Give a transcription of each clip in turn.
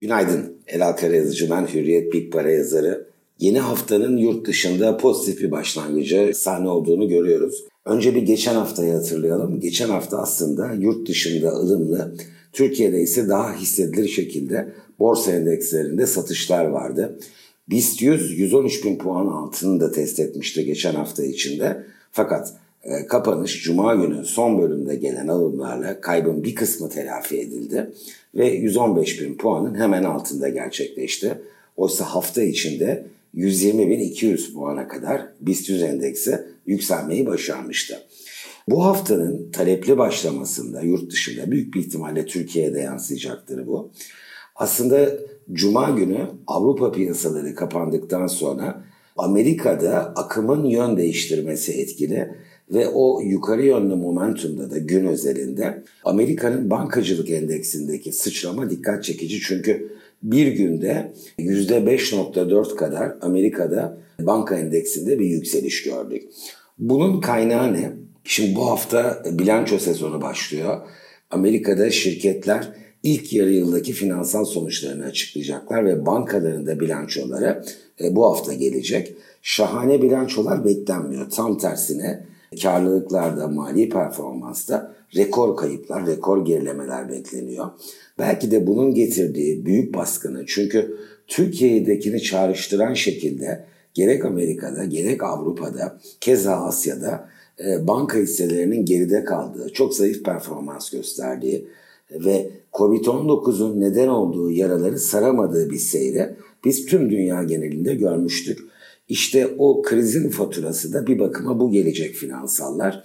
Günaydın. Elal Karayazıcı ben Hürriyet Big Para yazarı. Yeni haftanın yurt dışında pozitif bir başlangıcı sahne olduğunu görüyoruz. Önce bir geçen haftayı hatırlayalım. Geçen hafta aslında yurt dışında ılımlı, Türkiye'de ise daha hissedilir şekilde borsa endekslerinde satışlar vardı. BIST 100 113 bin puan altını da test etmişti geçen hafta içinde. Fakat e, kapanış Cuma günü son bölümde gelen alımlarla kaybın bir kısmı telafi edildi ve 115 bin puanın hemen altında gerçekleşti. Oysa hafta içinde 120.200 puana kadar BIST 100 endeksi yükselmeyi başarmıştı. Bu haftanın talepli başlamasında yurt dışında büyük bir ihtimalle Türkiye'ye de yansıyacaktır bu. Aslında Cuma günü Avrupa piyasaları kapandıktan sonra Amerika'da akımın yön değiştirmesi etkili ve o yukarı yönlü momentumda da gün özelinde Amerika'nın bankacılık endeksindeki sıçrama dikkat çekici çünkü bir günde %5.4 kadar Amerika'da banka endeksinde bir yükseliş gördük. Bunun kaynağı ne? Şimdi bu hafta bilanço sezonu başlıyor. Amerika'da şirketler ilk yarı yıldaki finansal sonuçlarını açıklayacaklar ve bankaların da bilançoları e, bu hafta gelecek. Şahane bilançolar beklenmiyor. Tam tersine karlılıklarda, mali performansta rekor kayıplar, rekor gerilemeler bekleniyor. Belki de bunun getirdiği büyük baskını çünkü Türkiye'dekini çağrıştıran şekilde gerek Amerika'da gerek Avrupa'da keza Asya'da e, banka hisselerinin geride kaldığı, çok zayıf performans gösterdiği ve Covid-19'un neden olduğu yaraları saramadığı bir seyre biz tüm dünya genelinde görmüştük. İşte o krizin faturası da bir bakıma bu gelecek finansallar.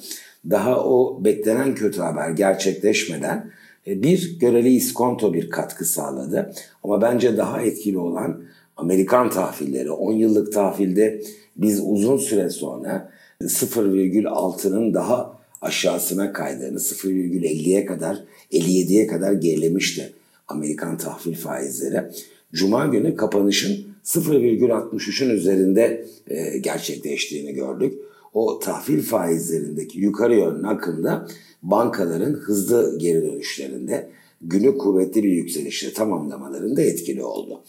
Daha o beklenen kötü haber gerçekleşmeden e, bir göreli iskonto bir katkı sağladı. Ama bence daha etkili olan Amerikan tahvilleri 10 yıllık tahvilde biz uzun süre sonra 0,6'nın daha aşağısına kaydığını 0,50'ye kadar 57'ye kadar gerilemişti Amerikan tahvil faizleri. Cuma günü kapanışın 0,63'ün üzerinde e, gerçekleştiğini gördük. O tahvil faizlerindeki yukarı yönlü akımda bankaların hızlı geri dönüşlerinde günü kuvvetli bir yükselişle tamamlamalarında etkili oldu.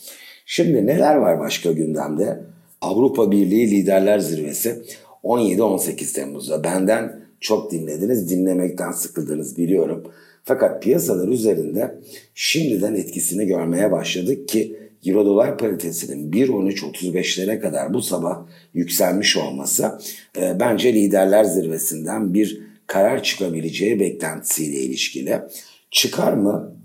Şimdi neler var başka gündemde? Avrupa Birliği Liderler Zirvesi 17-18 Temmuz'da benden çok dinlediniz, dinlemekten sıkıldınız biliyorum. Fakat piyasalar üzerinde şimdiden etkisini görmeye başladık ki Euro dolar paritesinin 1.13.35'lere kadar bu sabah yükselmiş olması e, bence liderler zirvesinden bir karar çıkabileceği beklentisiyle ilişkili. Çıkar mı?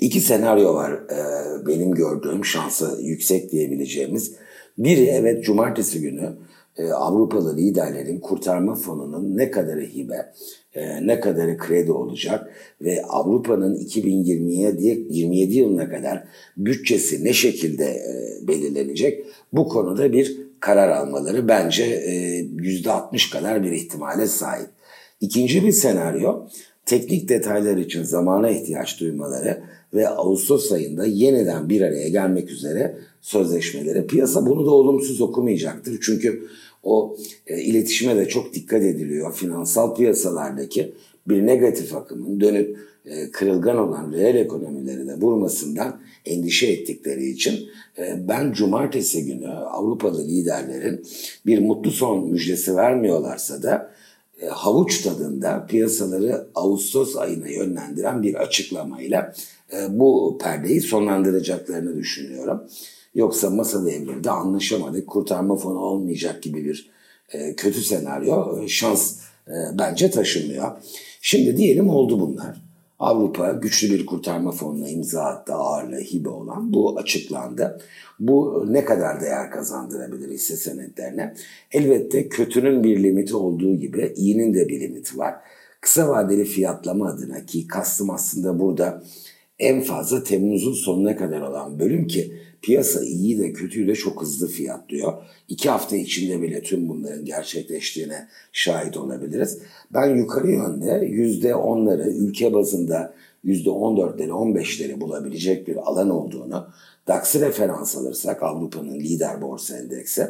İki senaryo var e, benim gördüğüm şansı yüksek diyebileceğimiz. Biri evet cumartesi günü e, Avrupalı liderlerin kurtarma fonunun ne kadarı hibe, e, ne kadarı kredi olacak ve Avrupa'nın 2027 27 yılına kadar bütçesi ne şekilde e, belirlenecek bu konuda bir karar almaları bence e, %60 kadar bir ihtimale sahip. İkinci bir senaryo teknik detaylar için zamana ihtiyaç duymaları ve Ağustos ayında yeniden bir araya gelmek üzere sözleşmeleri. Piyasa bunu da olumsuz okumayacaktır. Çünkü o e, iletişime de çok dikkat ediliyor. Finansal piyasalardaki bir negatif akımın dönüp e, kırılgan olan reel ekonomileri de vurmasından endişe ettikleri için e, ben cumartesi günü Avrupalı liderlerin bir mutlu son müjdesi vermiyorlarsa da e, havuç tadında piyasaları Ağustos ayına yönlendiren bir açıklamayla e, bu perdeyi sonlandıracaklarını düşünüyorum. Yoksa masa devrimde anlaşamadık, kurtarma fonu olmayacak gibi bir e, kötü senaryo şans bence taşımıyor. Şimdi diyelim oldu bunlar. Avrupa güçlü bir kurtarma fonuna imza attı ağırlığı hibe olan. Bu açıklandı. Bu ne kadar değer kazandırabilir hisse senetlerine? Elbette kötünün bir limiti olduğu gibi iyinin de bir limiti var. Kısa vadeli fiyatlama adına ki kastım aslında burada en fazla Temmuz'un sonuna kadar olan bölüm ki piyasa iyi de kötüyü de çok hızlı fiyatlıyor. İki hafta içinde bile tüm bunların gerçekleştiğine şahit olabiliriz. Ben yukarı yönde yüzde onları ülke bazında yüzde on dörtleri on beşleri bulabilecek bir alan olduğunu DAX'ı referans alırsak Avrupa'nın lider borsa endeksi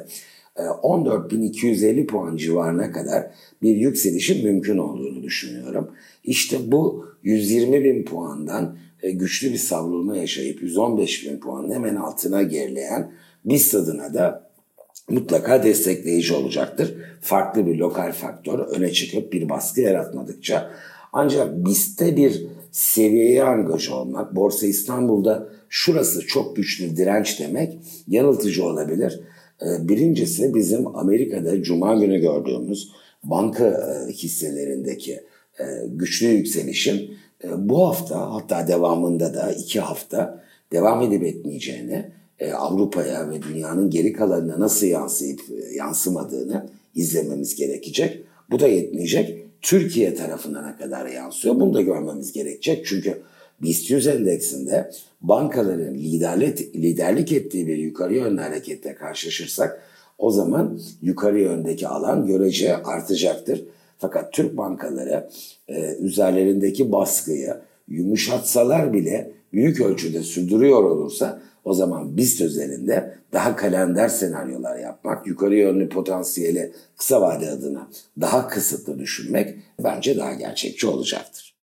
14.250 puan civarına kadar bir yükselişin mümkün olduğunu düşünüyorum. İşte bu 120 bin puandan e, güçlü bir savrulma yaşayıp 115 bin puanın hemen altına gerileyen BIST adına da mutlaka destekleyici olacaktır. Farklı bir lokal faktör öne çıkıp bir baskı yaratmadıkça ancak BIST'te bir seviyeye angaj olmak, Borsa İstanbul'da şurası çok güçlü direnç demek yanıltıcı olabilir. Ee, birincisi bizim Amerika'da Cuma günü gördüğümüz banka e, hisselerindeki e, güçlü yükselişin e, bu hafta hatta devamında da iki hafta devam edip etmeyeceğini, Avrupa'ya ve dünyanın geri kalanına nasıl yansıyıp yansımadığını izlememiz gerekecek. Bu da yetmeyecek. Türkiye tarafına ne kadar yansıyor bunu da görmemiz gerekecek. Çünkü BIST 100 endeksinde bankaların liderlik, liderlik ettiği bir yukarı yönlü hareketle karşılaşırsak o zaman yukarı yöndeki alan görece artacaktır. Fakat Türk bankaları e, üzerlerindeki baskıyı yumuşatsalar bile büyük ölçüde sürdürüyor olursa o zaman BIST özelinde daha kalender senaryolar yapmak, yukarı yönlü potansiyeli kısa vade adına daha kısıtlı düşünmek bence daha gerçekçi olacaktır.